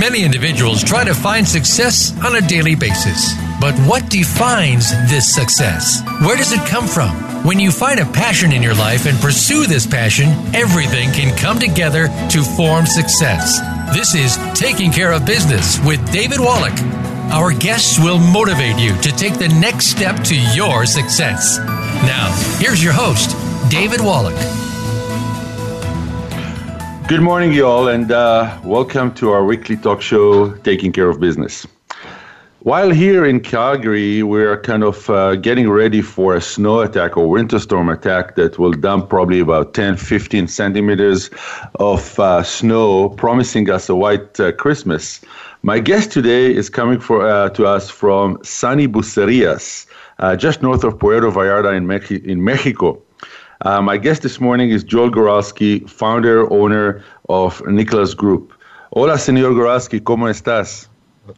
Many individuals try to find success on a daily basis. But what defines this success? Where does it come from? When you find a passion in your life and pursue this passion, everything can come together to form success. This is Taking Care of Business with David Wallach. Our guests will motivate you to take the next step to your success. Now, here's your host, David Wallach. Good morning, y'all, and uh, welcome to our weekly talk show, Taking Care of Business. While here in Calgary, we're kind of uh, getting ready for a snow attack or winter storm attack that will dump probably about 10, 15 centimeters of uh, snow, promising us a white uh, Christmas. My guest today is coming for, uh, to us from sunny Bucerias, uh, just north of Puerto Vallarta in, in Mexico. Uh, my guest this morning is Joel Goralski, founder, owner of Nicholas Group. Hola, señor Goralski, ¿cómo estás?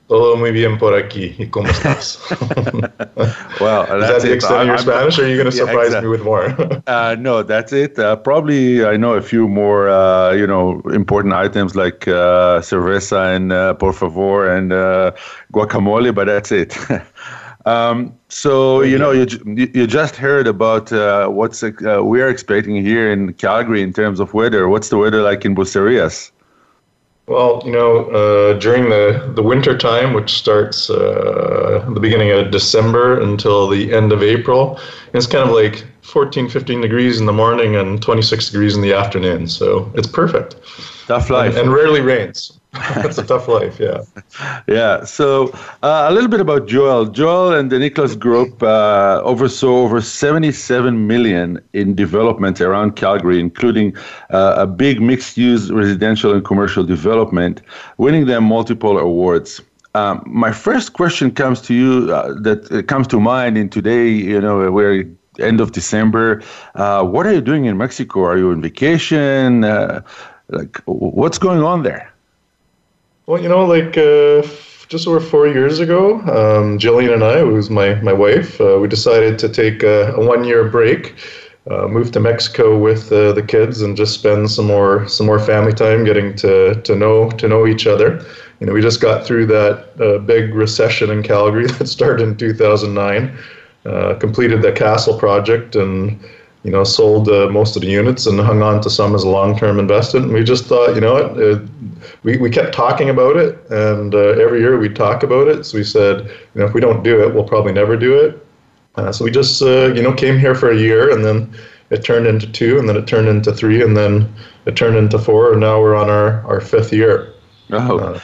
Todo muy bien por aquí. ¿Y cómo estás? well, is that the extent of your I'm, Spanish, or are you going to surprise exactly. me with more? uh, no, that's it. Uh, probably I know a few more, uh, you know, important items like uh, cerveza and uh, por favor and uh, guacamole, but that's it. Um, so you know you you just heard about uh, what's uh, we're expecting here in Calgary in terms of weather. What's the weather like in Bucerias? Well, you know, uh, during the, the winter time, which starts uh, the beginning of December until the end of April, it's kind of like 14, 15 degrees in the morning and 26 degrees in the afternoon. So it's perfect. Tough life. And, and rarely rains. That's a tough life, yeah. Yeah. So uh, a little bit about Joel. Joel and the Nicholas Group uh, oversaw over 77 million in development around Calgary, including uh, a big mixed-use residential and commercial development, winning them multiple awards. Um, my first question comes to you uh, that comes to mind in today. You know, we're end of December. Uh, what are you doing in Mexico? Are you on vacation? Uh, like, what's going on there? Well, you know, like uh, just over four years ago, um, Jillian and I, who was my, my wife, uh, we decided to take a, a one year break, uh, move to Mexico with uh, the kids, and just spend some more some more family time getting to, to know to know each other. You know, we just got through that uh, big recession in Calgary that started in 2009, uh, completed the Castle project, and you know, sold uh, most of the units and hung on to some as a long-term investment. And we just thought, you know what, uh, we, we kept talking about it, and uh, every year we talk about it. So we said, you know, if we don't do it, we'll probably never do it. Uh, so we just, uh, you know, came here for a year, and then it turned into two, and then it turned into three, and then it turned into four, and now we're on our, our fifth year. Oh. Uh,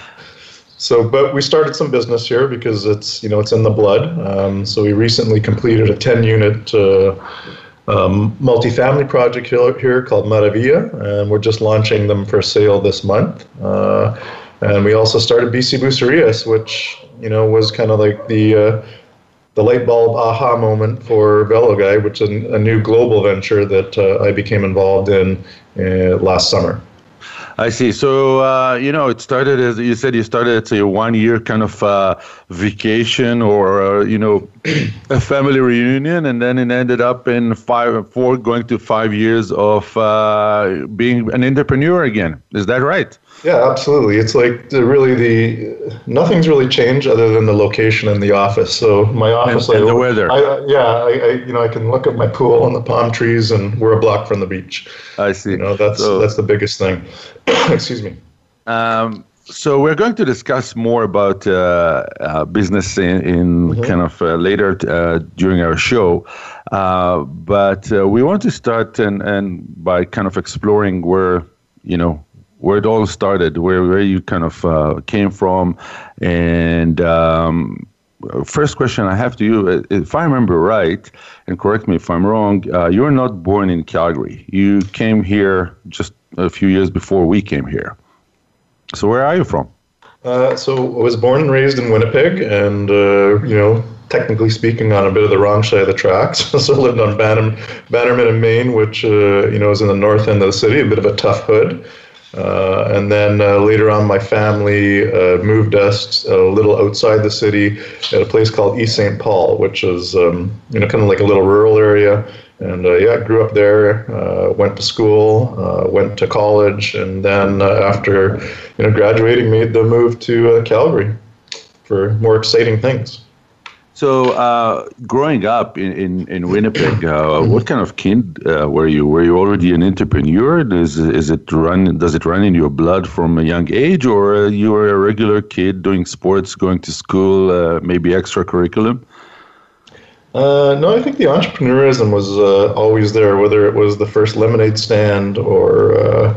so, but we started some business here because it's, you know, it's in the blood. Um, so we recently completed a 10-unit um, multifamily project here, called Maravilla, and we're just launching them for sale this month. Uh, and we also started Bici Bucerias, which you know was kind of like the uh, the light bulb aha moment for VeloGuide, which is a new global venture that uh, I became involved in uh, last summer. I see. So uh, you know, it started as you said. You started as a one-year kind of uh, vacation, or uh, you know, a family reunion, and then it ended up in five, four, going to five years of uh, being an entrepreneur again. Is that right? Yeah, absolutely. It's like the, really the nothing's really changed other than the location and the office. So my office, and, and the weather. I, yeah, I, I, you know I can look at my pool and the palm trees, and we're a block from the beach. I see. You know that's so, that's the biggest thing. Excuse me. Um, so we're going to discuss more about uh, uh, business in, in mm-hmm. kind of uh, later uh, during our show, uh, but uh, we want to start and, and by kind of exploring where you know where it all started, where where you kind of uh, came from, and um, first question I have to you, if I remember right, and correct me if I'm wrong, uh, you're not born in Calgary. You came here just a few years before we came here. So where are you from? Uh, so I was born and raised in Winnipeg, and uh, you know, technically speaking, on a bit of the wrong side of the tracks. so I lived on Bannerman, Bannerman in Main, which uh, you know is in the north end of the city, a bit of a tough hood. Uh, and then uh, later on, my family uh, moved us a little outside the city at a place called East St. Paul, which is um, you know kind of like a little rural area. And uh, yeah, grew up there. Uh, went to school, uh, went to college, and then uh, after you know graduating, made the move to uh, Calgary for more exciting things. So, uh, growing up in, in, in Winnipeg, uh, what kind of kid uh, were you? Were you already an entrepreneur? Is, is it run? Does it run in your blood from a young age, or you were a regular kid doing sports, going to school, uh, maybe extra curriculum? Uh, no, I think the entrepreneurism was uh, always there, whether it was the first lemonade stand or.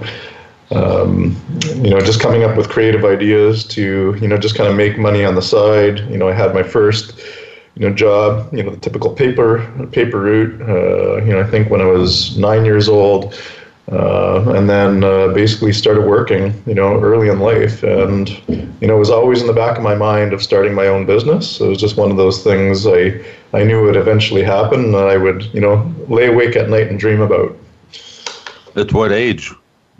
Um, you know, just coming up with creative ideas to, you know, just kind of make money on the side. You know, I had my first you know, job, you know, the typical paper paper route. Uh, you know, I think when I was nine years old, uh, and then uh, basically started working, you know, early in life, and you know, it was always in the back of my mind of starting my own business. it was just one of those things I I knew would eventually happen, and I would, you know, lay awake at night and dream about. At what age?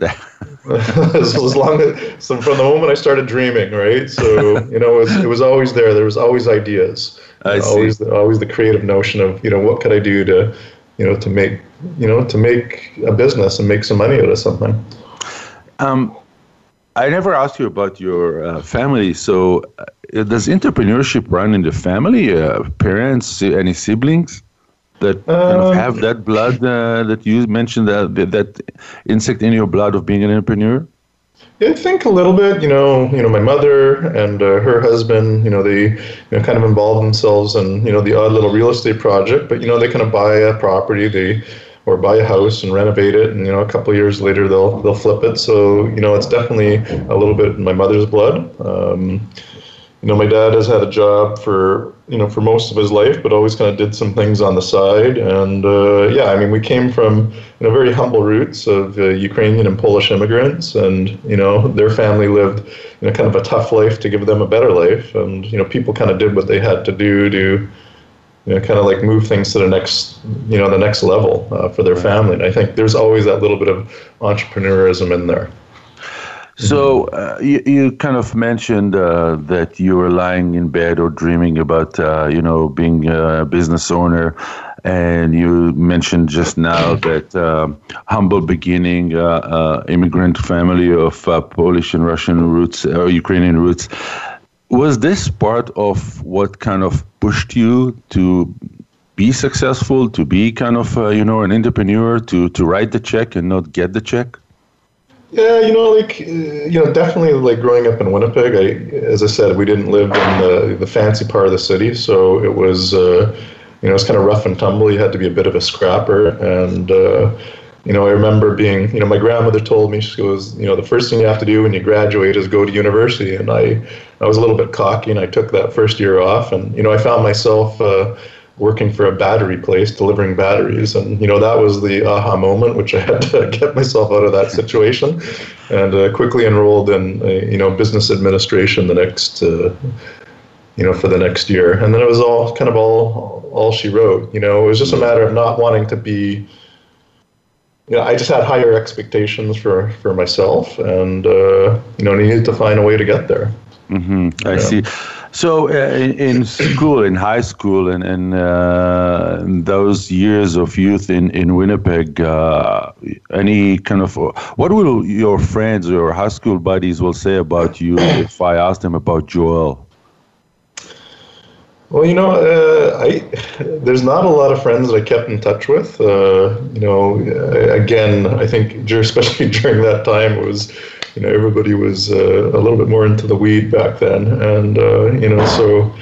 as, as long as so from the moment I started dreaming, right? So you know, it was, it was always there. There was always ideas. I see. Always, the, always the creative notion of you know what could I do to, you know, to make you know to make a business and make some money out of something. Um, I never asked you about your uh, family. So, uh, does entrepreneurship run in the family? Uh, parents, any siblings that kind of have that blood uh, that you mentioned that that insect in your blood of being an entrepreneur? I think a little bit. You know, you know, my mother and uh, her husband. You know, they you know kind of involve themselves in you know the odd little real estate project, but you know they kind of buy a property, they or buy a house and renovate it, and you know a couple years later they'll they'll flip it. So you know it's definitely a little bit in my mother's blood. Um, you know, my dad has had a job for you know for most of his life, but always kind of did some things on the side. And uh, yeah, I mean, we came from you know very humble roots of uh, Ukrainian and Polish immigrants, and you know their family lived you know kind of a tough life to give them a better life. And you know people kind of did what they had to do to you know kind of like move things to the next you know the next level uh, for their family. And I think there's always that little bit of entrepreneurism in there. So uh, you, you kind of mentioned uh, that you were lying in bed or dreaming about uh, you know being a business owner, and you mentioned just now that um, humble beginning, uh, uh, immigrant family of uh, Polish and Russian roots or Ukrainian roots. Was this part of what kind of pushed you to be successful, to be kind of you know an entrepreneur, to to write the check and not get the check? Yeah, you know, like uh, you know, definitely like growing up in Winnipeg. I, as I said, we didn't live in the the fancy part of the city, so it was uh, you know it was kind of rough and tumble. You had to be a bit of a scrapper, and uh, you know, I remember being you know, my grandmother told me she goes, you know, the first thing you have to do when you graduate is go to university, and I I was a little bit cocky, and I took that first year off, and you know, I found myself. Uh, working for a battery place delivering batteries. And you know that was the aha moment which i had to get myself out of that situation and uh, quickly enrolled in uh, you know business administration the next uh, you know for the next year. And then it was all kind of all all she wrote you know. It was just a matter of not wanting to be you know i just had higher expectations for for myself and uh, you know needed to find a way to get there. Mm-hmm. i see so, uh, in, in, school, in high school, and, and uh, those years of youth in in Winnipeg, uh, any kind of what will your friends or high school buddies will say about you if I ask them about Joel? Well, you know, uh, I there's not a lot of friends that I kept in touch with. Uh, you know, again, I think especially during that time it was you know everybody was uh, a little bit more into the weed back then, and uh, you know so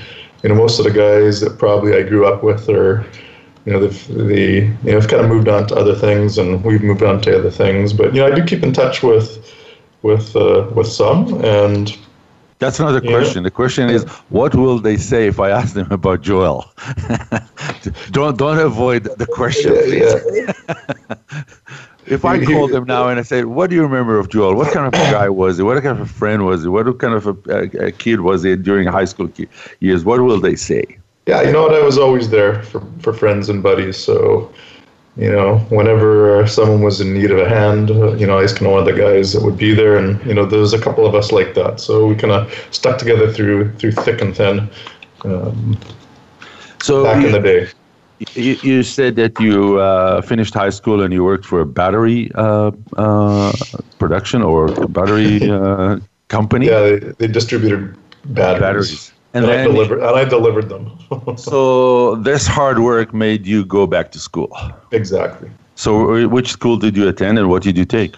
you know most of the guys that probably I grew up with are you know the the you know have kind of moved on to other things, and we've moved on to other things. But you know I do keep in touch with with uh, with some and. That's another question. The question is, what will they say if I ask them about Joel? don't don't avoid the question, please. Yeah. If I called him now and I said, "What do you remember of Joel? What kind of a guy was he? What kind of a friend was he? What kind of a, a kid was he during high school years?" What will they say? Yeah, you know what? I was always there for for friends and buddies. So, you know, whenever someone was in need of a hand, you know, I was kind of one of the guys that would be there. And you know, there's a couple of us like that. So we kind of stuck together through through thick and thin. Um, so back in the day You, you said that you uh, finished high school and you worked for a battery uh, uh, production or battery uh, company. Yeah, they, they distributed batteries. batteries. And, and, I delivered, and I delivered them. so this hard work made you go back to school. Exactly. So which school did you attend and what did you take?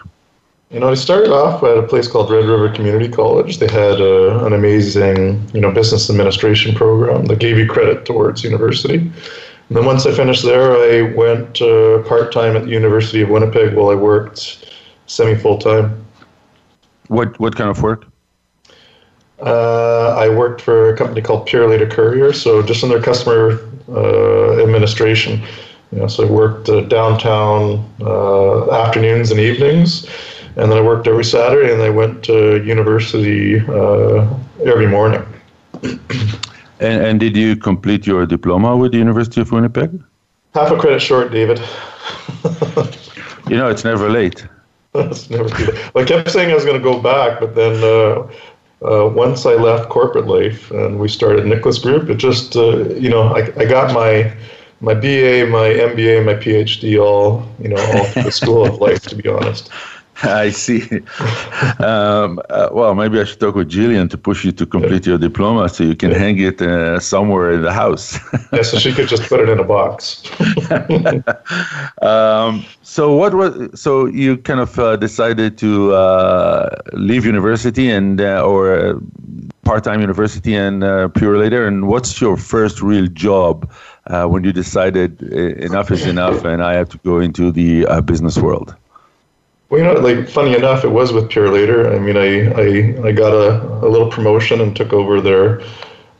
You know, I started off at a place called Red River Community College. They had uh, an amazing, you know, business administration program that gave you credit towards university. And then once I finished there, I went uh, part time at the University of Winnipeg while I worked semi full time. What what kind of work? Uh, I worked for a company called Purolator Courier, so just in their customer uh, administration. You know, so I worked uh, downtown uh, afternoons and evenings and then I worked every Saturday, and I went to university uh, every morning. and, and did you complete your diploma with the University of Winnipeg? Half a credit short, David. you know, it's never late. it's never late. I kept saying I was going to go back, but then uh, uh, once I left corporate life and we started Nicholas Group, it just, uh, you know, I, I got my my BA, my MBA, my PhD, all you know, all through the school of life. To be honest. I see. Um, uh, well, maybe I should talk with Jillian to push you to complete your diploma so you can yeah. hang it uh, somewhere in the house. yeah, so she could just put it in a box. um, so what was? So you kind of uh, decided to uh, leave university and uh, or uh, part-time university and Purolator And what's your first real job when you decided enough is enough and I have to go into the business world? Well, you know, like funny enough, it was with Purolator. I mean, I I, I got a, a little promotion and took over their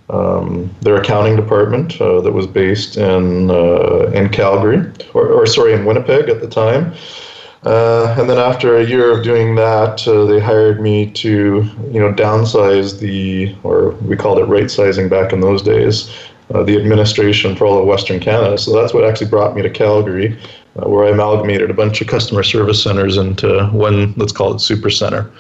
um, their accounting department uh, that was based in uh, in Calgary, or, or sorry, in Winnipeg at the time. Uh, and then after a year of doing that, uh, they hired me to, you know, downsize the, or we called it right sizing back in those days, uh, the administration for all of Western Canada. So that's what actually brought me to Calgary where I amalgamated a bunch of customer service centers into one, let's call it super center.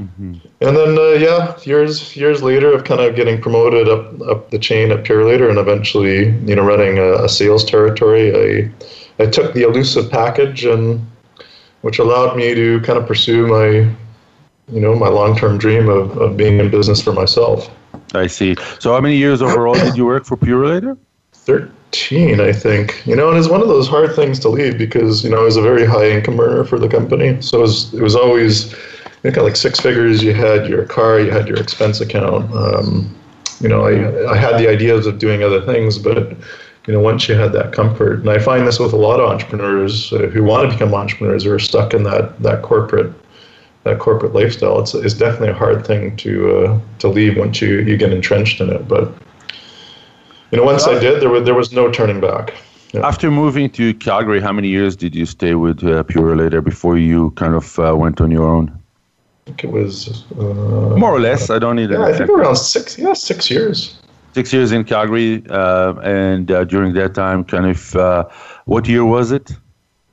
Mm-hmm. And then, uh, yeah, years years later, of kind of getting promoted up up the chain at Purolator, and eventually, you know, running a, a, sales territory. I I took the elusive package, and which allowed me to kind of pursue my, you know, my long term dream of, of being in business for myself. I see. So, how many years overall did you work for Purolator? 13, I think. You know, and it's one of those hard things to leave because, you know, I was a very high income earner for the company. So it was, it was always, you know, like six figures. You had your car, you had your expense account. Um, you know, I, I had the ideas of doing other things, but, you know, once you had that comfort, and I find this with a lot of entrepreneurs uh, who want to become entrepreneurs who are stuck in that, that corporate that corporate lifestyle, it's, it's definitely a hard thing to uh, to leave once you, you get entrenched in it. But know, once I did, there was there was no turning back. Yeah. After moving to Calgary, how many years did you stay with uh, Purolator before you kind of uh, went on your own? I think it was uh, more or less. I don't need. Yeah, I think around six. Yeah, six years. Six years in Calgary, uh, and uh, during that time, kind of, uh, what year was it?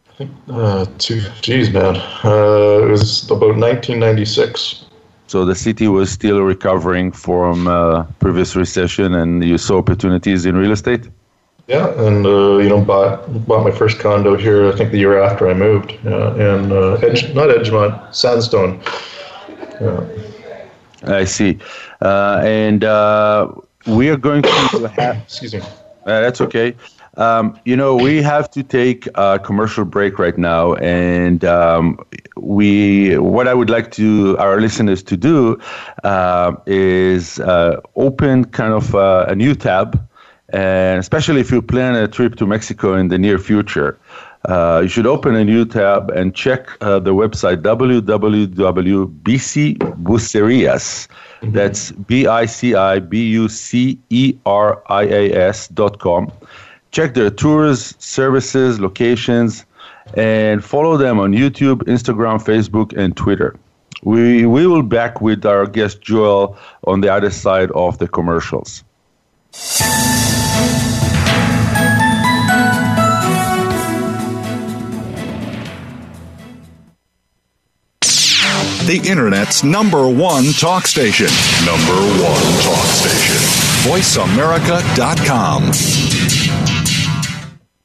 I think, uh, two, geez, man, uh, it was about 1996. So the city was still recovering from uh, previous recession, and you saw opportunities in real estate. Yeah, and uh, you know, bought bought my first condo here. I think the year after I moved, and uh, Edge, not Edgemont, Sandstone. Yeah. I see, uh, and uh, we are going to have. Excuse me. Uh, that's okay. Um, you know, we have to take a commercial break right now, and um, we what I would like to our listeners to do uh, is uh, open kind of uh, a new tab, and especially if you plan a trip to Mexico in the near future. Uh, you should open a new tab and check uh, the website www.bicibucerias. Mm-hmm. That's B I C I B U C E R I A S dot com check their tours, services, locations, and follow them on YouTube, Instagram, Facebook, and Twitter. We, we will back with our guest Joel on the other side of the commercials. The Internet's number one talk station. Number one talk station. VoiceAmerica.com.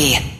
Money.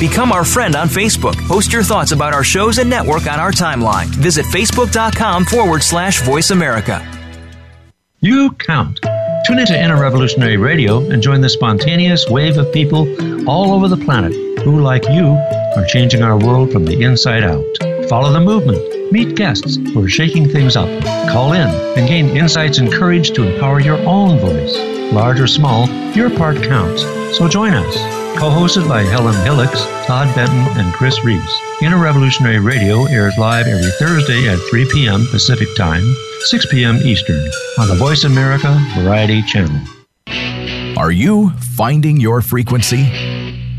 Become our friend on Facebook. Post your thoughts about our shows and network on our timeline. Visit facebook.com forward slash voice America. You count. Tune into Inner Revolutionary Radio and join the spontaneous wave of people all over the planet who, like you, are changing our world from the inside out. Follow the movement. Meet guests who are shaking things up. Call in and gain insights and courage to empower your own voice. Large or small, your part counts. So join us. Co-hosted by Helen Hillocks, Todd Benton, and Chris Reeves. Inner Revolutionary Radio airs live every Thursday at 3 p.m. Pacific Time, 6 p.m. Eastern on the Voice America Variety Channel. Are you finding your frequency?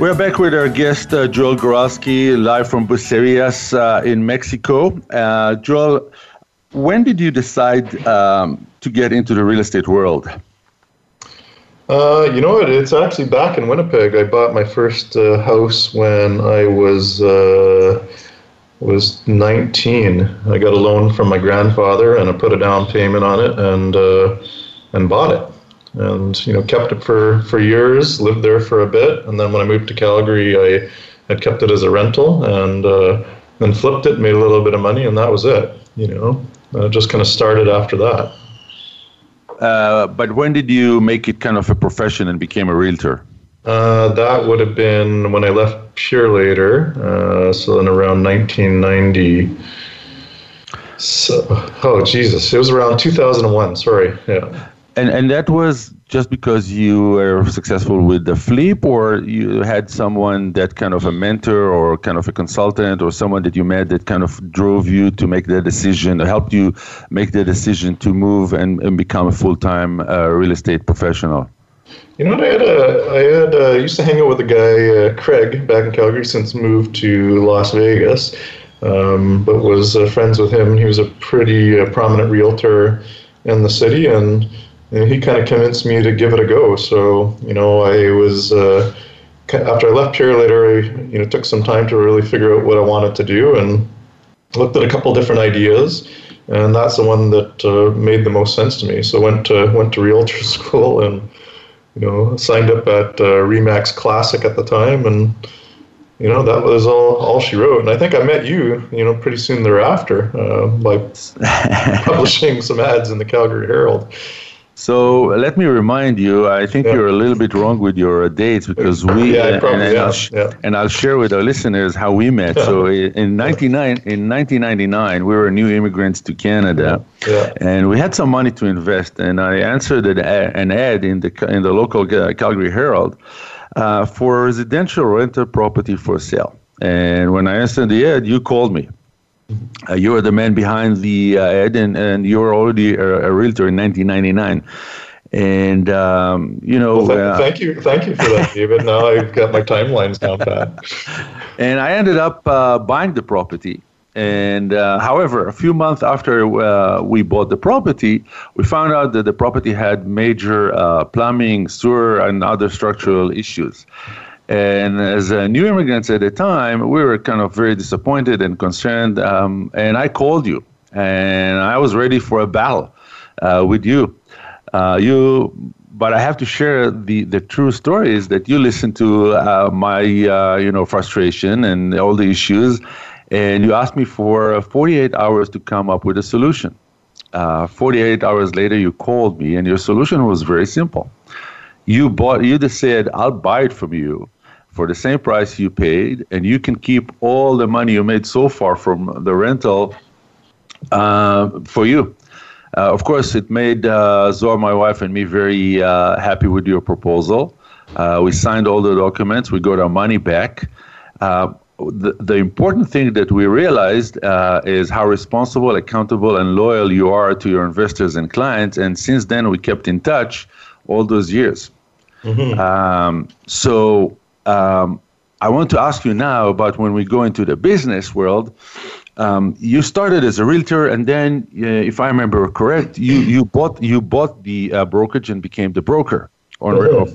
We're back with our guest, uh, Joel Goralski, live from Bucerias uh, in Mexico. Uh, Joel, when did you decide um, to get into the real estate world? Uh, you know what? It's actually back in Winnipeg. I bought my first uh, house when I was uh, was 19. I got a loan from my grandfather, and I put a down payment on it, and and bought it and you know kept it for for years lived there for a bit and then when i moved to calgary i had kept it as a rental and uh, then flipped it made a little bit of money and that was it you know? Uh, just kind of started after that. Uh, but when did you make it kind of a profession and became a realtor? Uh, that would have been when i left Purolator uh, so in around 1990 so, oh jesus it was around 2001 sorry yeah and and that was just because you were successful with the flip, or you had someone that kind of a mentor, or kind of a consultant, or someone that you met that kind of drove you to make the decision, or helped you make the decision to move and, and become a full time uh, real estate professional. You know what? I had a, I had a, used to hang out with a guy, uh, Craig, back in Calgary, since moved to Las Vegas, um, but was uh, friends with him. He was a pretty uh, prominent realtor in the city, and and he kind of convinced me to give it a go. So you know, I was uh, after I left Purolator, I you know took some time to really figure out what I wanted to do and looked at a couple different ideas, and that's the one that uh, made the most sense to me. So went to went to realtor school and you know signed up at uh, Remax Classic at the time and. You know that was all, all she wrote, and I think I met you. You know, pretty soon thereafter uh, by publishing some ads in the Calgary Herald. So let me remind you, I think yeah. you're a little bit wrong with your dates because we yeah, and, and, I'll, yeah. and I'll share with our listeners how we met. So in 99 in 1999 we were new immigrants to Canada, and we had some money to invest. And I answered an ad in the in the local Calgary Herald uh, for residential rental property for sale. And when I answered the ad, you called me. Uh, you were the man behind the uh, ad, and, and you were already a, a realtor in 1999. And um, you know, well, th- uh, thank you, thank you for that, David. now I've got my timelines down pat. and I ended up uh, buying the property. And uh, however, a few months after uh, we bought the property, we found out that the property had major plumbing, sewer, and other structural issues. And as uh, new immigrants at the time, we were kind of very disappointed and concerned. Um, and I called you, and I was ready for a battle uh, with you. Uh, you, but I have to share the, the true story is that you listened to uh, my uh, you know frustration and all the issues, and you asked me for 48 hours to come up with a solution. Uh, 48 hours later, you called me, and your solution was very simple. You bought. You just said, "I'll buy it from you." For the same price you paid, and you can keep all the money you made so far from the rental uh, for you. Uh, of course, it made uh, my wife, and me very uh, happy with your proposal. Uh, we signed all the documents. We got our money back. Uh, the, the important thing that we realized is how responsible, accountable, and loyal you are to your investors and clients. And since then, we kept in touch all those years. Mm-hmm. Um, so um, I want to ask you now about when we go into the business world. Um, you started as a realtor, and then, uh, if I remember correct, you, you bought you bought the uh, brokerage and became the broker. On mm-hmm.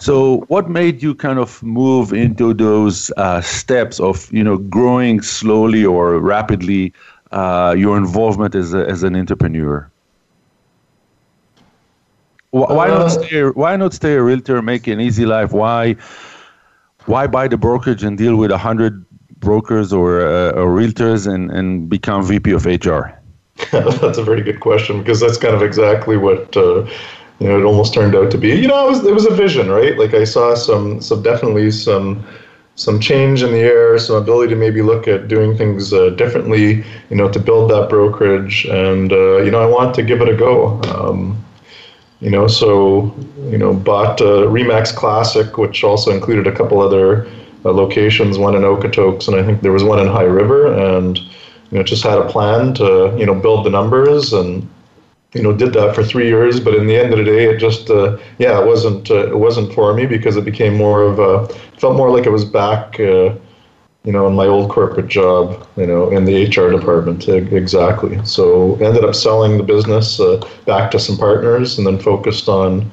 So, what made you kind of move into those uh, steps of you know growing slowly or rapidly uh, your involvement as a, as an entrepreneur? Why not uh, stay? Why not stay a realtor, make an easy life? Why? Why buy the brokerage and deal with a hundred brokers or, uh, or realtors and, and become VP of HR? that's a very good question because that's kind of exactly what uh, you know it almost turned out to be. You know, it was it was a vision, right? Like I saw some some definitely some some change in the air, some ability to maybe look at doing things uh, differently. You know, to build that brokerage, and uh, you know, I want to give it a go. Um, you know, so you know, bought a Remax Classic, which also included a couple other uh, locations, one in Okotoks, and I think there was one in High River, and you know, just had a plan to you know build the numbers and you know, did that for three years, but in the end of the day, it just, uh, yeah, it wasn't, uh, it wasn't for me because it became more of a, felt more like it was back, uh, you know, in my old corporate job, you know, in the HR department, exactly. So ended up selling the business uh, back to some partners, and then focused on,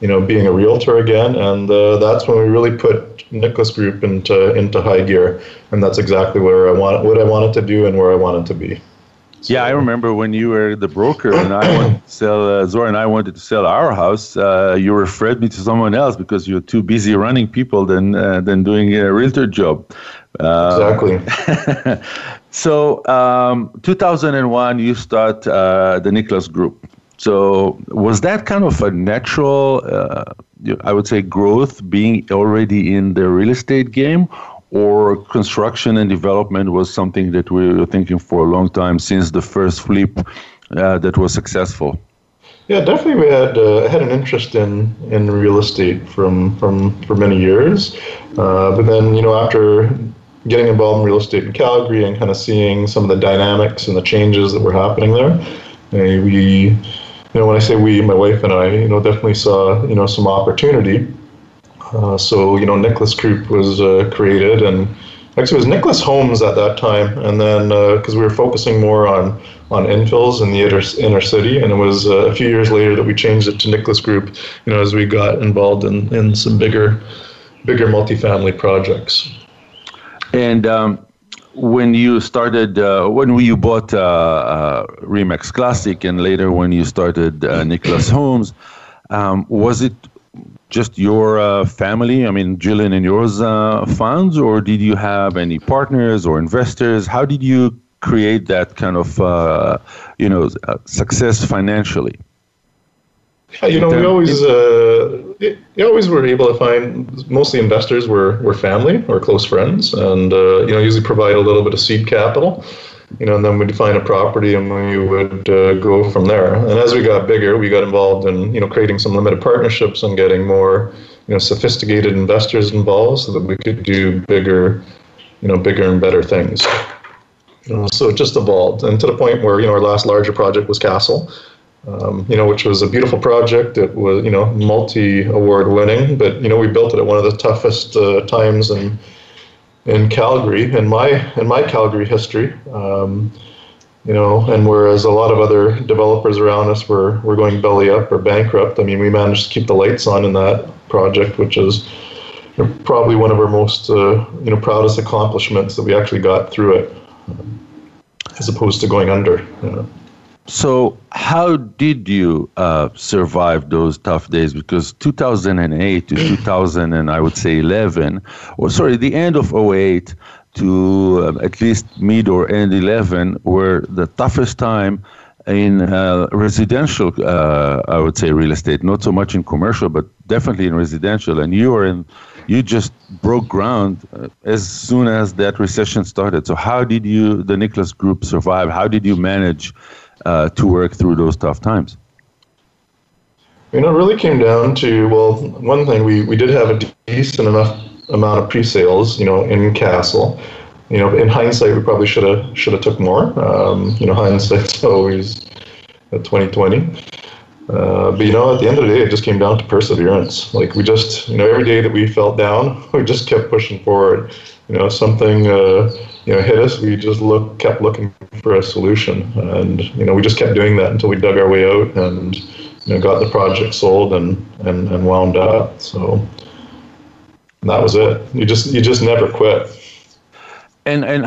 you know, being a realtor again, and uh, that's when we really put Nicholas Group into into high gear, and that's exactly where I want what I wanted to do and where I wanted to be. So, yeah, I remember when you were the broker and I wanted to sell, uh, Zora and I wanted to sell our house. Uh, you referred me to someone else because you're too busy running people than uh, than doing a realtor job. Uh, exactly. so, um, 2001, you start uh, the Nicholas Group. So, was that kind of a natural, uh, I would say, growth being already in the real estate game, or construction and development was something that we were thinking for a long time since the first flip uh, that was successful? Yeah, definitely. We had uh, had an interest in, in real estate from from for many years, uh, but then you know after getting involved in real estate in Calgary and kind of seeing some of the dynamics and the changes that were happening there, uh, we, you know, when I say we, my wife and I, you know, definitely saw you know some opportunity uh, so you know, Nicholas Group was uh, created, and actually it was Nicholas Homes at that time, and then because uh, we were focusing more on on infills in the inner, inner city, and it was uh, a few years later that we changed it to Nicholas Group. You know, as we got involved in in some bigger bigger multifamily projects. And um, when you started, uh, when you bought uh, uh, Remax Classic, and later when you started Nicholas Homes, um, was it just your uh, family? I mean, Jillian and yours uh, funds, or did you have any partners or investors? How did you create that kind of, uh, you know, uh, success financially? Yeah, you know, we always uh, you always were able to find mostly investors were were family or close friends, and uh, you know usually provide a little bit of seed capital you know, and then we'd find a property and we would uh, go from there. And as we got bigger, we got involved in, you know, creating some limited partnerships and getting more, you know, sophisticated investors involved so that we could do bigger, you know, bigger and better things. You know, so it just evolved, and to the point where you know our last larger project was Castle, um, you know, which was a beautiful project. It was you know multi-award winning, but you know we built it at one of the toughest uh, times and in Calgary in my in my Calgary history. Um, you know, and whereas a lot of other developers around us were, were going belly up or bankrupt, I mean, we managed to keep the lights on in that project, which is probably one of our most uh, you know proudest accomplishments that we actually got through it, as opposed to going under. You know. So, how did you uh, survive those tough days? Because 2008 to 2000, and I would say 11, or sorry, the end of 08 to uh, at least mid or end 11 were the toughest time in uh, residential, uh, I would say real estate, not so much in commercial, but definitely in residential. And you were in, you just broke ground uh, as soon as that recession started. So, how did you, the Nicholas Group, survive? How did you manage? Uh, to work through those tough times? You know, it really came down to well, one thing we, we did have a decent enough amount of pre-sales, you know, in Castle. You know, in hindsight, we probably should have should have took more. Um, you know, hindsight's always twenty twenty. Uh, but you know, at the end of the day, it just came down to perseverance. Like we just, you know, every day that we felt down, we just kept pushing forward. You know, something, uh, you know, hit us. We just look, kept looking for a solution, and you know, we just kept doing that until we dug our way out and you know, got the project sold and and, and wound up. So that was it. You just you just never quit. And and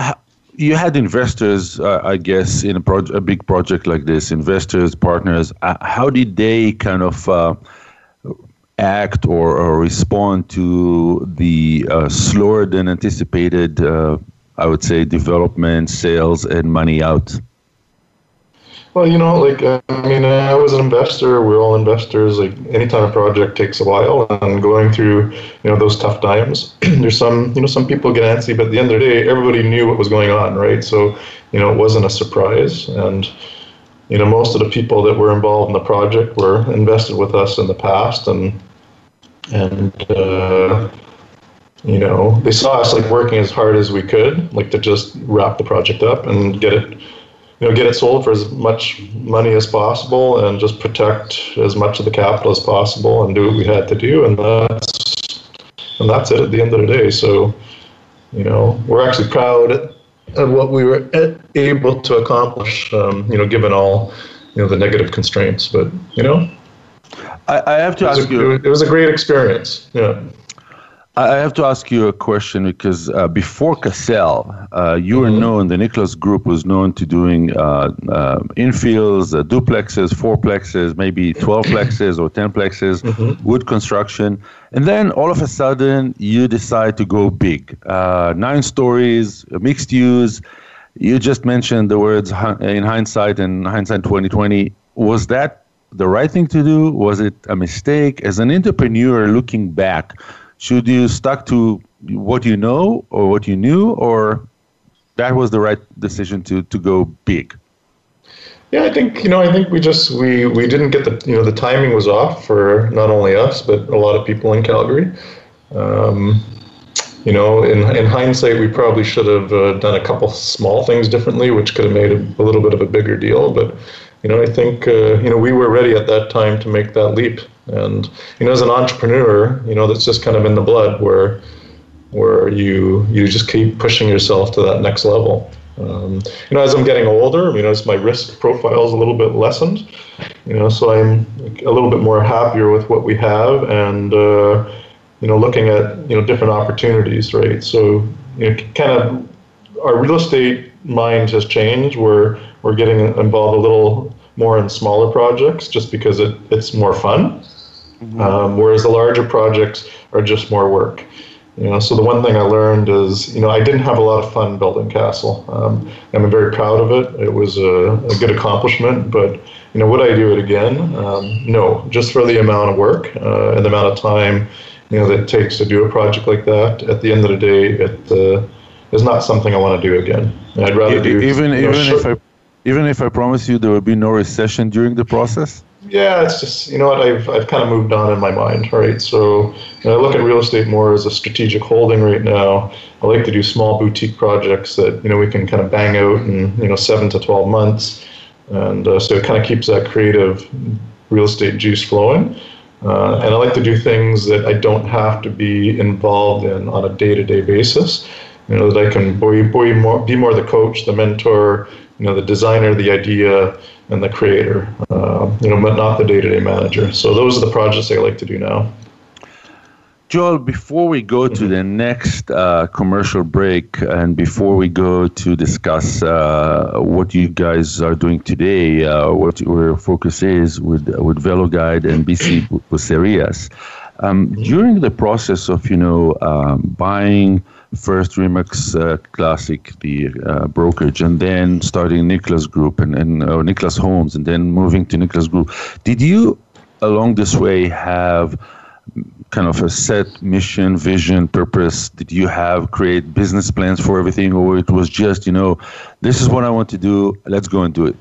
you had investors, uh, I guess, in a, project, a big project like this, investors, partners. Uh, how did they kind of uh, act or, or, respond to the uh, slower than anticipated, uh, I would say, development, sales, and money out? Well, you know, like uh, I mean, I was an investor. We're all investors. Like anytime a project takes a while, and going through you know those tough times, there's some you know some people get antsy, but at the end of the day, everybody knew what was going on, right? So you know it wasn't a surprise, and you know most of the people that were involved in the project were invested with us in the past, and and uh, you know they saw us like working as hard as we could, like to just wrap the project up and get it you know, get it sold for as much money as possible and just protect as much of the capital as possible and do what we had to do. And that's, and that's it at the end of the day. So, you know, we're actually proud of what we were able to accomplish, um, you know, given all, you know, the negative constraints. But, you know, I, I have to ask a, you. It was a great experience. Yeah. I have to ask you a question because uh, before Cassell, uh, you were mm-hmm. known, the Nicholas Group was known to doing uh, uh infills, uh, duplexes, fourplexes, maybe 12 plexes or 10 plexes, mm-hmm. wood construction. And then all of a sudden, you decide to go big. Uh, nine stories, mixed use. You just mentioned the words in hindsight and hindsight 2020. Was that the right thing to do? Was it a mistake? As an entrepreneur looking back, should you stuck to what you know or what you knew, or that was the right decision to to go big? Yeah, I think you know. I think we just we we didn't get the you know the timing was off for not only us but a lot of people in Calgary. Um, you know, in in hindsight, we probably should have uh, done a couple small things differently, which could have made a, a little bit of a bigger deal. But you know, I think uh, you know we were ready at that time to make that leap. And you know, as an entrepreneur, you know that's just kind of in the blood where where you you just keep pushing yourself to that next level. Um, you know, as I'm getting older, you know, as my risk profile is a little bit lessened, you know, so I'm a little bit more happier with what we have and uh, you know looking at you know different opportunities, right? So you know, kind of our real estate mind has changed. We're we're getting involved a little more in smaller projects just because it, it's more fun. Mm-hmm. Um, whereas the larger projects are just more work. You know, so the one thing I learned is, you know, I didn't have a lot of fun building Castle. Um, I'm very proud of it. It was a, a, good accomplishment, but you know, would I do it again? Um, no, just for the amount of work uh, and the amount of time, you know, that it takes to do a project like that. At the end of the day, it uh, is not something I want to do again. I'd rather do even you know, even if I even if I promise you there will be no recession during the process? Yeah, it's just you know what I've I've kind of moved on in my mind, right? So I look at real estate more as a strategic holding right now. I like to do small boutique projects that you know we can kind of bang out in you know seven to twelve months, and uh, so it kind of keeps that creative real estate juice flowing. Uh, and I like to do things that I don't have to be involved in on a day-to-day basis. You know that I can be, be more be more the coach, the mentor, you know the designer, the idea, and the creator. You know, but not the day-to-day manager. So those are the projects I like to do now. Joel, before we go to mm-hmm. the next uh, commercial break and before we go to discuss uh, what you guys are doing today, uh, what your focus is with with VeloGuide and Bici Bucerias, um, mm-hmm. during the process of you know um, buying first Remax uh, Classic, the uh, brokerage, and then starting Nicholas Group and, and or Nicholas Homes, and then moving to Nicholas Group. Did you, along this way, have kind of a set mission, vision, purpose? Did you have create business plans for everything, or it was just you know, this is what I want to do, let's go and do it?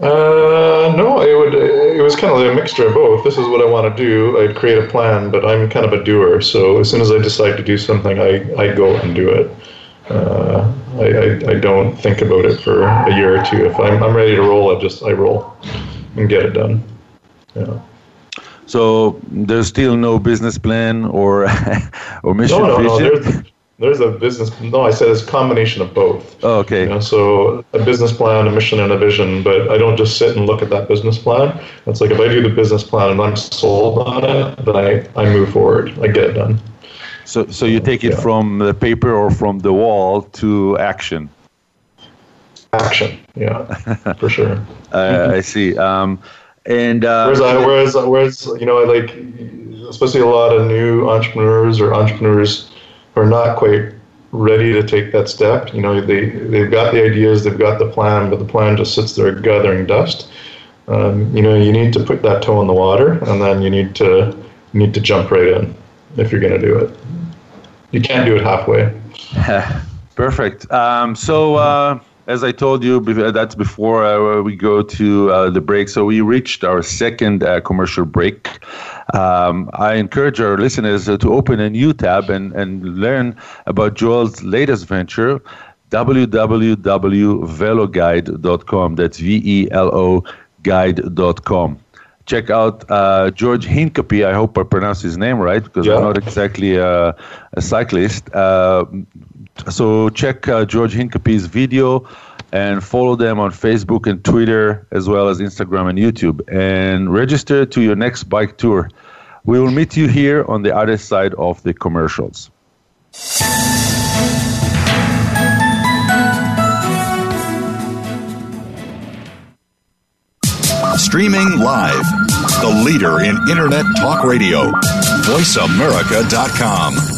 Uh, no, it would. It was kind of a mixture of both. This is what I want to do. I'd create a plan, but I'm kind of a doer. So as soon as I decide to do something, I, I go and do it. Uh, I, I, I don't think about it for a year or two. If I'm, I'm ready to roll, I just I roll and get it done. Yeah. So there's still no business plan or or mission no, no, vision. No, there's a business. No, I said it's a combination of both. Oh, okay. You know, so a business plan, a mission, and a vision. But I don't just sit and look at that business plan. It's like if I do the business plan and I'm sold on it, then I, I move forward. I get it done. So so you take it yeah. from the paper or from the wall to action. Action, yeah, for sure. uh, I see. Um, and uh, whereas, I, whereas whereas you know, I like especially a lot of new entrepreneurs or entrepreneurs are not quite ready to take that step. You know, they they've got the ideas, they've got the plan, but the plan just sits there gathering dust. Um, you know, you need to put that toe in the water, and then you need to you need to jump right in if you're going to do it. You can't do it halfway. Perfect. Um, so. Uh, as I told you, that's before uh, we go to uh, the break. So we reached our second uh, commercial break. Um, I encourage our listeners to open a new tab and, and learn about Joel's latest venture, www.veloguide.com. That's V E L O guide.com. Check out uh, George Hincapie. I hope I pronounced his name right because Yeah. I'm not exactly a, a cyclist. So check uh, George Hincapie's video and follow them on Facebook and Twitter as well as Instagram and YouTube and register to your next bike tour. We will meet you here on the other side of the commercials. Streaming live. The leader in Internet talk radio. VoiceAmerica.com.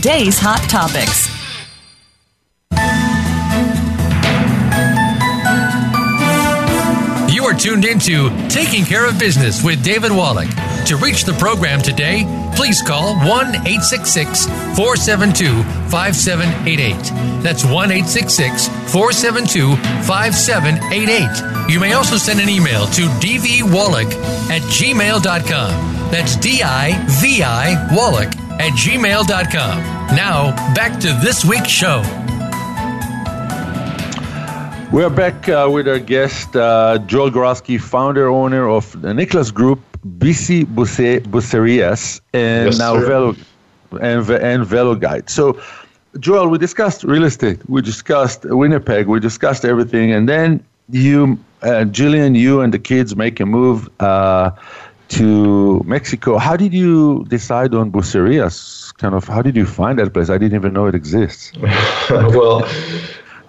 today's hot topics. You are tuned into Taking Care of Business with David Wallach. To reach the program today, please call 1 866 472 5788. That's 1 866 472 5788. You may also send an email to dvwallach at gmail.com. That's D I V I Wallach at gmail.com. Now, back to this week's show. We're back uh, with our guest, uh, Joel Goralski, founder, owner of the Nicholas Group, Bici Busse- Bucerias, and Yes, now. Velo and, and Velo Guide. So, Joel, we discussed real estate, we discussed Winnipeg, we discussed everything, and then you, uh, Jillian, you and the kids make a move uh, to Mexico. How did you decide on Bucerias? Kind of, how did you find that place? I didn't even know it exists. well,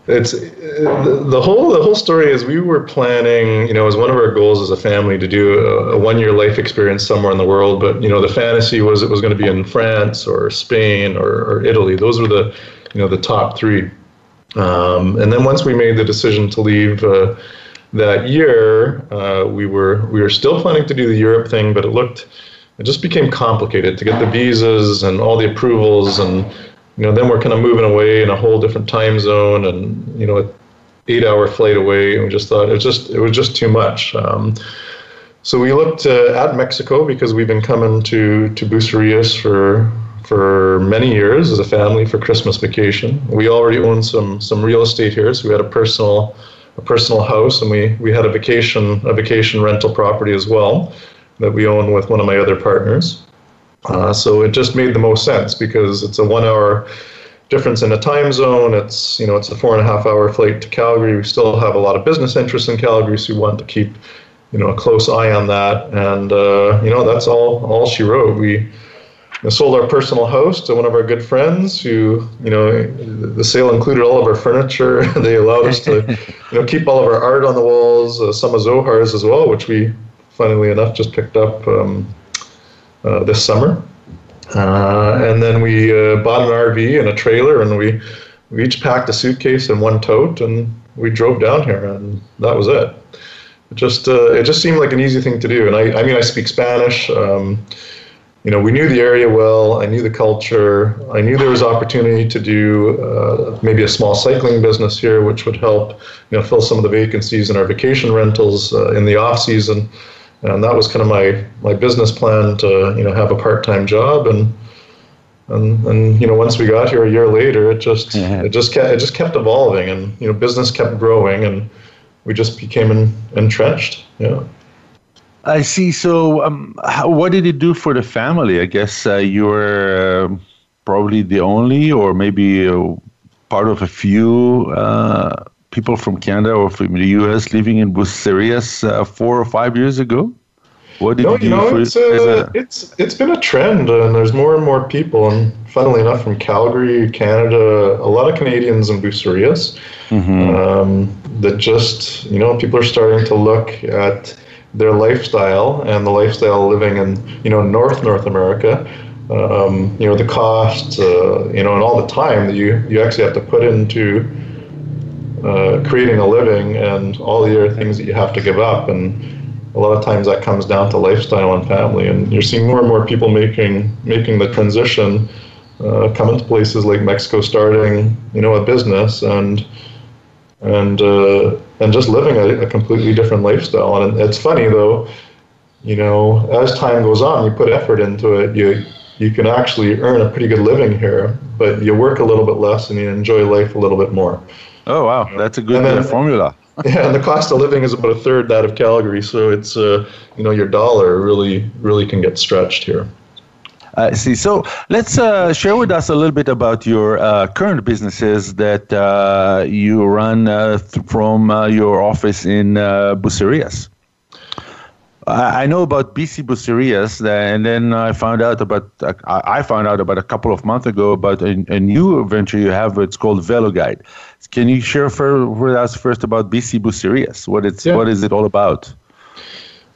it's the, the whole the whole story is we were planning, you know, as one of our goals as a family to do a, a one year life experience somewhere in the world. But you know, the fantasy was it was going to be in France or Spain or, or Italy. Those were the you know the top three. Um, and then once we made the decision to leave. Uh, that year, uh, we were we were still planning to do the Europe thing, but it looked it just became complicated to get the visas and all the approvals and you know then we're kind of moving away in a whole different time zone and you know an eight hour flight away and we just thought it was just it was just too much um, so we looked uh, at Mexico because we've been coming to to Bucerias for for many years as a family for Christmas vacation. We already own some some real estate here, so we had a personal a personal house and we we had a vacation a vacation rental property as well that we own with one of my other partners. Uh, so it just made the most sense because it's a one hour difference in a time zone. It's you know it's a four and a half hour flight to Calgary. We still have a lot of business interests in Calgary, so we want to keep you know a close eye on that. And uh, you know that's all all she wrote. We we sold our personal house to one of our good friends who you know the sale included all of our furniture. they allowed us to you know keep all of our art on the walls, uh, some of Zohar's as well, which we funnily enough just picked up um, uh, this summer. Uh, and then we uh, bought an RV and a trailer, and we we each packed a suitcase and one tote, and we drove down here, and that was it. It just uh, it just seemed like an easy thing to do, and I I mean I speak Spanish. Um, you know, we knew the area well. I knew the culture. I knew there was opportunity to do uh, maybe a small cycling business here, which would help, you know, fill some of the vacancies in our vacation rentals uh, in the off season. And that was kind of my my business plan to, you know, have a part time job. And and and you know, once we got here a year later, it just it just kept it just kept evolving, and you know, business kept growing, and we just became in, entrenched. Yeah. I see. So, um, how, what did it do for the family? I guess uh, you were uh, probably the only, or maybe uh, part of a few uh, people from Canada or from the U.S. living in Bucerias uh, four or five years ago. What did no, you, you know, it's, uh, it's it's been a trend, and there's more and more people. And funnily enough, from Calgary, Canada, a lot of Canadians in Bucerias mm-hmm. um, that just you know people are starting to look at their lifestyle and the lifestyle living in you know North North America. Um, you know the cost, uh, you know, and all the time that you you actually have to put into uh, creating a living and all the other things that you have to give up and a lot of times that comes down to lifestyle and family and you're seeing more and more people making making the transition uh, coming to places like Mexico starting you know a business and and uh, and just living a, a, completely different lifestyle. And it's funny though, you know, as time goes on, you put effort into it, you you can actually earn a pretty good living here, but you work a little bit less and you enjoy life a little bit more. Oh wow, that's a good then, formula. yeah, and the cost of living is about a third that of Calgary, so it's uh, you know your dollar really really can get stretched here. I see. So let's uh, share with us a little bit about your uh, current businesses that uh, you run uh, th- from uh, your office in uh, Bucerias. I know about Bici Bucerias, and then I found out about I found out about a couple of months ago about a, a new venture you have. It's called Velo Guide. Can you share for, with us first about Bici Bucerias? What it's yeah. what is it all about?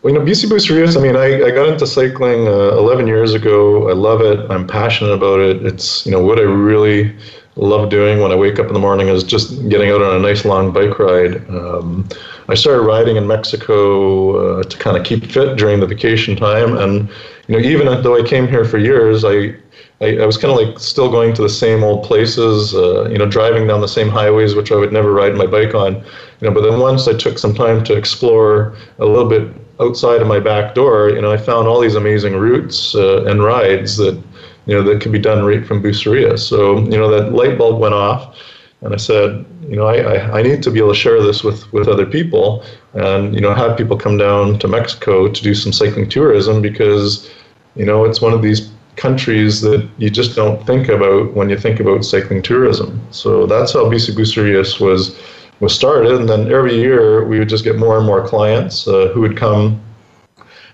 Well, you know, Bici Bucerias, I mean, I, I got into cycling uh, 11 years ago. I love it. I'm passionate about it. It's, you know, what I really love doing when I wake up in the morning is just getting out on a nice long bike ride. Um, I started riding in Mexico uh, to kind of keep fit during the vacation time. And, you know, even though I came here for years, I, I, I was kind of like still going to the same old places, uh, you know, driving down the same highways, which I would never ride my bike on. You know, but then once I took some time to explore a little bit outside of my back door, you know, I found all these amazing routes uh, and rides that, you know, that could be done right from Buceria. So, you know, that light bulb went off, and I said, you know, I, I, I need to be able to share this with, with other people and, you know, have people come down to Mexico to do some cycling tourism because, you know, it's one of these countries that you just don't think about when you think about cycling tourism. So that's how Bici Bucerias was was started, and then every year we would just get more and more clients uh, who would come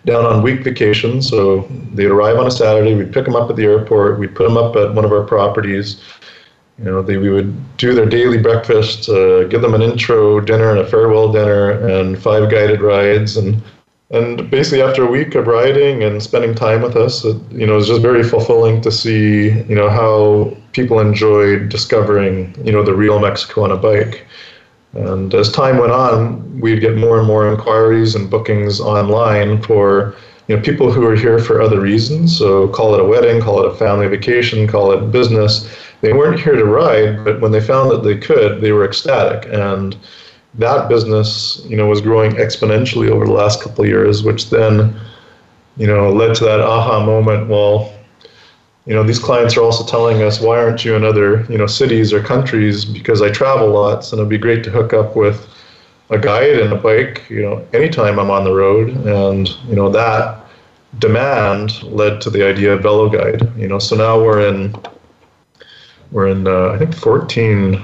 down on week vacation. So they'd arrive on a Saturday, we'd pick them up at the airport, we'd put them up at one of our properties. You know, they, we would do their daily breakfast, uh, give them an intro dinner and a farewell dinner, and five guided rides, and and basically after a week of riding and spending time with us, it, you know, it was just very fulfilling to see, you know, how people enjoyed discovering, you know, the real Mexico on a bike. And as time went on, we'd get more and more inquiries and bookings online for you know people who are here for other reasons. So call it a wedding, call it a family vacation, call it business. They weren't here to ride, but when they found that they could, they were ecstatic. And that business, you know, was growing exponentially over the last couple of years, which then, you know, led to that aha moment. Well, you know, these clients are also telling us, why aren't you in other, you know, cities or countries? Because I travel lots, and it'd be great to hook up with a guide and a bike, you know, anytime I'm on the road. And, you know, that demand led to the idea of Velo Guide. You know, so now we're in, we're in, uh, I think 14.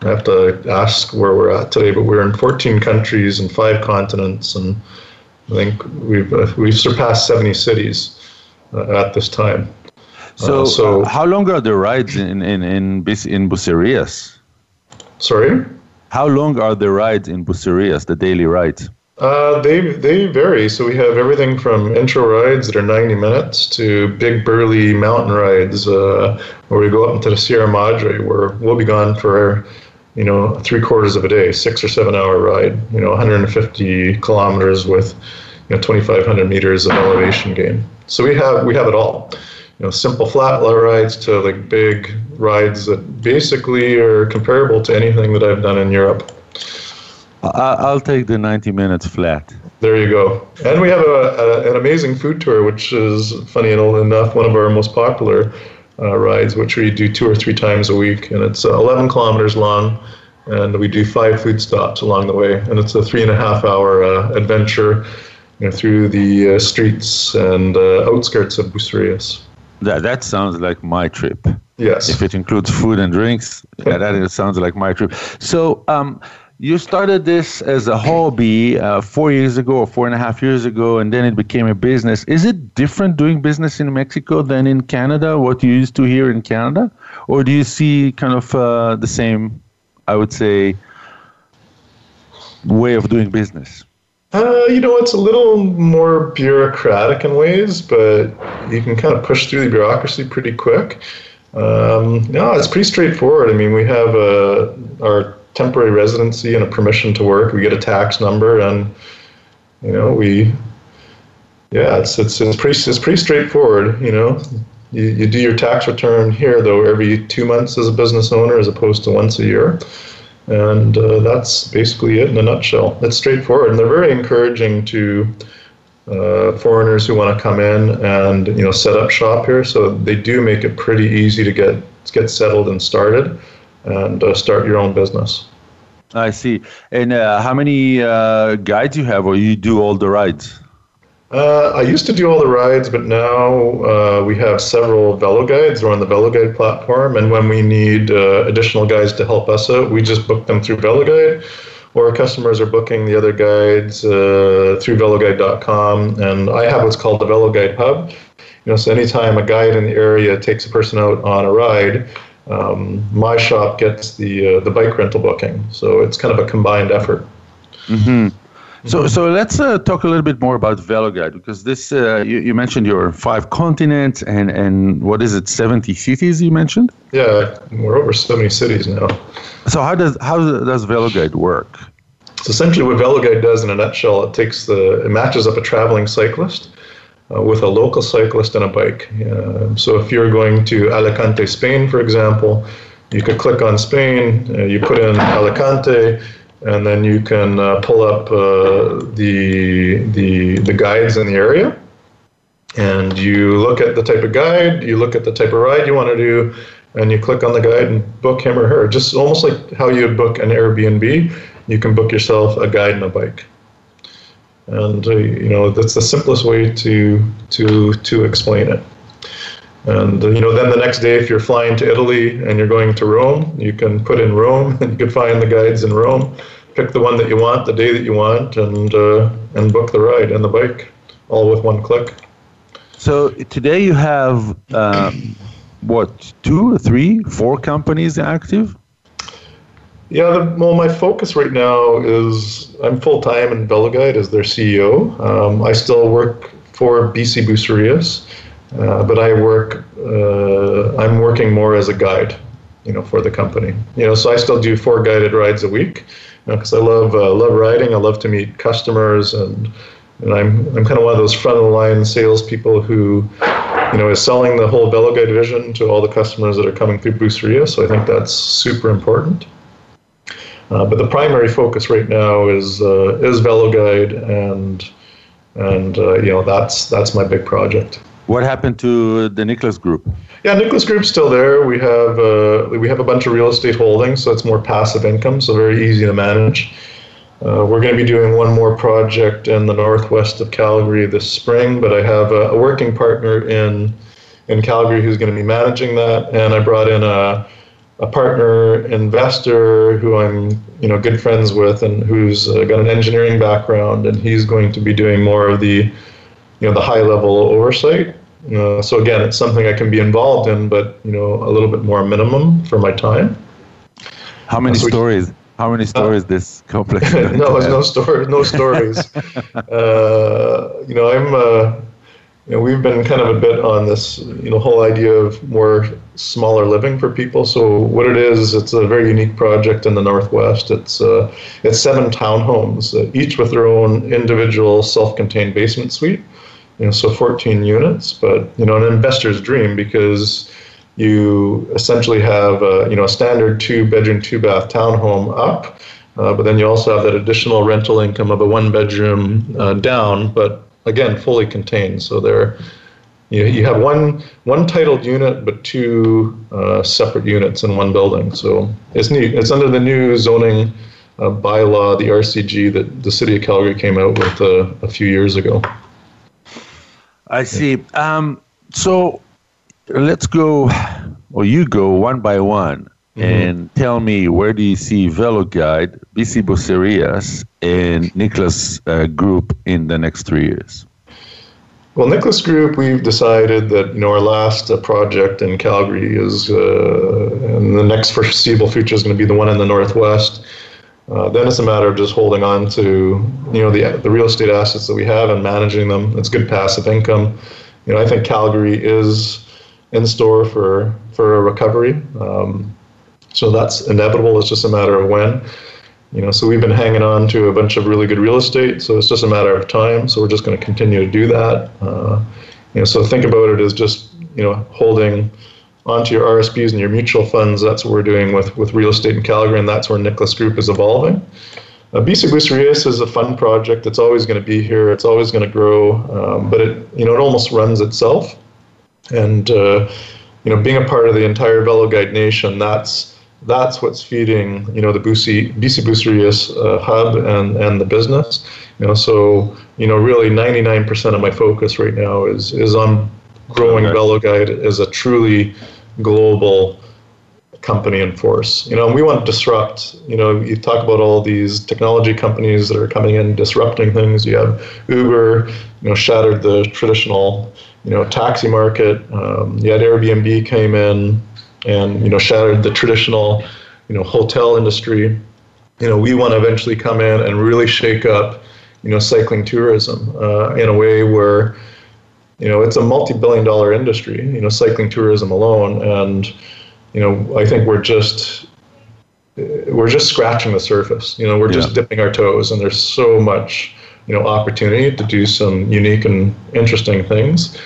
I have to ask where we're at today, but we're in 14 countries and five continents, and I think we've uh, we've surpassed 70 cities uh, at this time. So, uh, so how long are the rides in in in, in Bucerias? Sorry. How long are the rides in Bucerias? The daily rides? Uh, they they vary. So we have everything from intro rides that are 90 minutes to big burly mountain rides uh, where we go up into the Sierra Madre, where we'll be gone for you know three quarters of a day, six or seven hour ride. You know, 150 kilometers with you know 2,500 meters of elevation gain. So we have we have it all you know, simple flat rides to like big rides that basically are comparable to anything that I've done in Europe. I'll take the 90 minutes flat. There you go. And we have a, a, an amazing food tour, which is funny enough, one of our most popular uh, rides, which we do two or three times a week. And it's uh, 11 kilometers long, and we do five food stops along the way. And it's a three and a half hour uh, adventure you know, through the uh, streets and uh, outskirts of Bucerias. That that sounds like my trip. Yes. If it includes food and drinks, yeah, that is, sounds like my trip. So, um, you started this as a hobby uh, four years ago or four and a half years ago, and then it became a business. Is it different doing business in Mexico than in Canada? What you used to here in Canada, or do you see kind of uh, the same? I would say way of doing business. Uh, you know, it's a little more bureaucratic in ways, but you can kind of push through the bureaucracy pretty quick. Um, no, it's pretty straightforward. I mean, we have uh, our temporary residency and a permission to work. We get a tax number, and you know, we yeah, it's it's, it's pretty it's pretty straightforward. You know, you, you do your tax return here though every two months as a business owner, as opposed to once a year. And uh, that's basically it in a nutshell. It's straightforward, and they're very encouraging to uh, foreigners who want to come in and you know set up shop here. So they do make it pretty easy to get get settled and started, and uh, start your own business. I see. And uh, how many uh, guides you have, or you do all the rides? Uh, I used to do all the rides, but now uh, we have several Velo guides. On the Velo Guide platform, and when we need uh, additional guides to help us out, we just book them through Velo Guide, or customers are booking the other guides uh, through VeloGuide.com. And I have what's called the Velo Guide Hub. You know, so anytime a guide in the area takes a person out on a ride, um, my shop gets the uh, the bike rental booking. So it's kind of a combined effort. Mm-hmm. So, so let's uh, talk a little bit more about VeloGuide because this uh, you, you, mentioned your five continents and and what is it, seventy cities you mentioned? Yeah, we're over seventy cities now. So how does how does VeloGuide work? So essentially, what VeloGuide does in a nutshell, it takes the it matches up a traveling cyclist uh, with a local cyclist and a bike. Uh, so if you're going to Alicante, Spain, for example, you could click on Spain, uh, you put in Alicante and then you can uh, pull up uh, the, the, the guides in the area. And you look at the type of guide, you look at the type of ride you want to do, and you click on the guide and book him or her. Just almost like how you would book an Airbnb, you can book yourself a guide and a bike. And uh, you know that's the simplest way to to to explain it. And you know, then the next day, if you're flying to Italy and you're going to Rome, you can put in Rome, and you can find the guides in Rome. Pick the one that you want, the day that you want, and uh, and book the ride and the bike, all with one click. So today you have um, what two, three, four companies active? Yeah, the, well, my focus right now is I'm full time in VeloGuide as their CEO. Um, I still work for Bici Bucerias. Uh, but I work, uh, I'm working more as a guide, you know, for the company. You know, so I still do four guided rides a week, because you know, I love uh, love riding. I love to meet customers, and and I'm I'm kind of one of those front of the line salespeople who, you know, is selling the whole VeloGuide vision to all the customers that are coming through Buceria. So I think that's super important. Uh, but the primary focus right now is uh, is VeloGuide, and and uh, you know that's that's my big project. What happened to the Nicholas Group? Yeah, Nicholas Group's still there. We have uh, we have a bunch of real estate holdings, so it's more passive income, so very easy to manage. Uh, we're going to be doing one more project in the northwest of Calgary this spring, but I have a, a working partner in in Calgary who's going to be managing that, and I brought in a a partner investor who I'm you know good friends with, and who's uh, got an engineering background, and he's going to be doing more of the you know the high level oversight. Uh, so again, it's something I can be involved in, but you know a little bit more minimum for my time. How many so stories? How many stories uh, this complex? no, no stories. No stories. uh, you know, I'm. Uh, you know, we've been kind of a bit on this, you know, whole idea of more smaller living for people. So what it is, it's a very unique project in the Northwest. It's uh, it's seven townhomes, uh, each with their own individual self-contained basement suite you know, so 14 units, but you know, an investor's dream because you essentially have a, you know a standard two bedroom, two bath townhome up, uh, but then you also have that additional rental income of a one bedroom uh, down, but again fully contained. So there, you you have one one titled unit, but two uh, separate units in one building. So it's neat. It's under the new zoning uh, bylaw, the RCG, that the city of Calgary came out with uh, a few years ago. I see. Um, so let's go, or you go one by one mm-hmm. and tell me where do you see Velo Guide, Bici Bucerias, and Nicholas uh, Group in the next three years? Well, Nicholas Group, we've decided that you know our last uh, project in Calgary is, uh, and the next foreseeable future is going to be the one in the northwest. Uh, then it's a matter of just holding on to you know the the real estate assets that we have and managing them. It's good passive income. You know, I think Calgary is in store for for a recovery. Um, so that's inevitable. It's just a matter of when. You know, so we've been hanging on to a bunch of really good real estate. So it's just a matter of time. So we're just going to continue to do that. Uh, you know, so think about it as just you know holding onto your RSPs and your mutual funds. That's what we're doing with with real estate in Calgary, and that's where Nicholas Group is evolving. Uh, Bici Bucerias is a fun project. It's always going to be here. It's always going to grow, um, but it you know it almost runs itself. And uh, you know, being a part of the entire Velo Guide Nation, that's that's what's feeding you know the BC BC uh, hub and and the business. You know, so you know, really 99% of my focus right now is is on growing okay. Velo Guide as a truly global company and force. You know, we want to disrupt. You know, you talk about all these technology companies that are coming in disrupting things. You have Uber, you know, shattered the traditional, you know, taxi market. Um, you had Airbnb came in and you know shattered the traditional, you know, hotel industry. You know, we want to eventually come in and really shake up, you know, cycling tourism uh, in a way where, you know, it's a multi-billion-dollar industry. You know, cycling tourism alone and you know, I think we're just we're just scratching the surface. You know, we're just dipping our toes, and there's so much you know opportunity to do some unique and interesting things.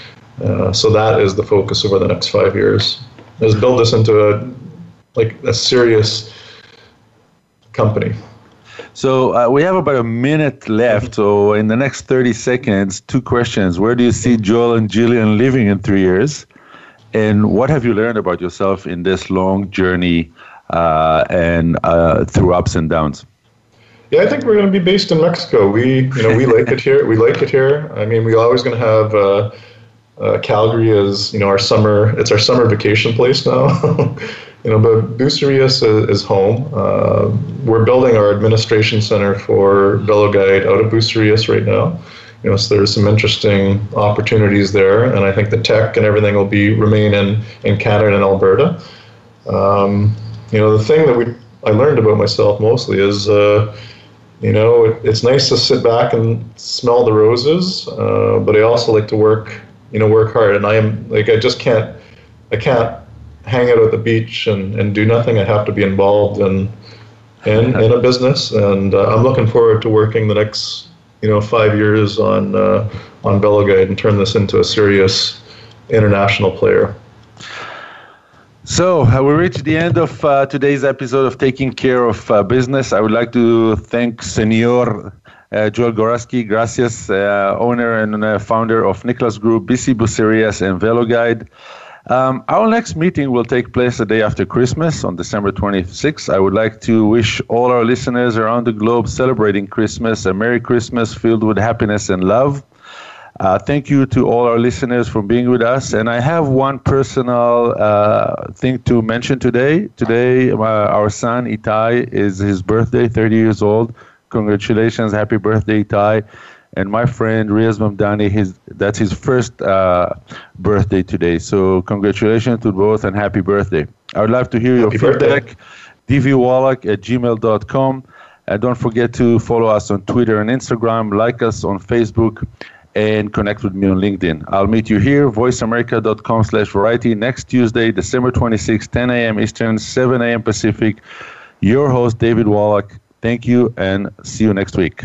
Uh, so that is the focus over the next five years. Is build this into a like a serious company. So uh, we have about a minute left. So in the next 30 seconds, two questions. Where do you see Joel and Jillian living in three years? And what have you learned about yourself in this long journey uh, and uh, through ups and downs? Yeah, I think we're going to be based in Mexico. We, you know, we like it here. We like it here. I mean, we're always going to have uh, uh, Calgary as you know our summer. It's our summer vacation place now. you know, but Bucerias is, home. Uh, we're building our administration center for Velo Guide out of Bucerias right now you know, so there's some interesting opportunities there, and I think the tech and everything will be remain in in Canada and Alberta. Um, you know, the thing that we I learned about myself mostly is, uh, you know, it, it's nice to sit back and smell the roses, uh, but I also like to work, you know, work hard, and I am like I just can't, I can't hang out at the beach and, and do nothing. I have to be involved in in, in a business, and uh, I'm looking forward to working the next you know five years on uh, on Velo Guide and turn this into a serious international player. So uh, we reached the end of uh, today's episode of Taking Care of uh, Business. I would like to thank Senor uh, Joel Goralski, gracias, uh, owner and uh, founder of Nicholas Group, Bici Bucerias, and Velo Guide. Um, our next meeting will take place the day after Christmas on December 26th. I would like to wish all our listeners around the globe celebrating Christmas a Merry Christmas filled with happiness and love. Uh, thank you to all our listeners for being with us. And I have one personal uh, thing to mention today. Today, uh, our son Itai is his birthday, 30 years old. Congratulations, happy birthday, Itai and my friend Riaz Mamdani, his that's his first uh, birthday today. So congratulations to both and happy birthday. I would love to hear happy your feedback. dvwallach at gmail.com. And don't forget to follow us on Twitter and Instagram, like us on Facebook, and connect with me on LinkedIn. I'll meet you here, voiceamerica.com slash variety, next Tuesday, December 26, 10 a.m. Eastern, 7 a.m. Pacific. Your host, David Wallach. Thank you, and see you next week.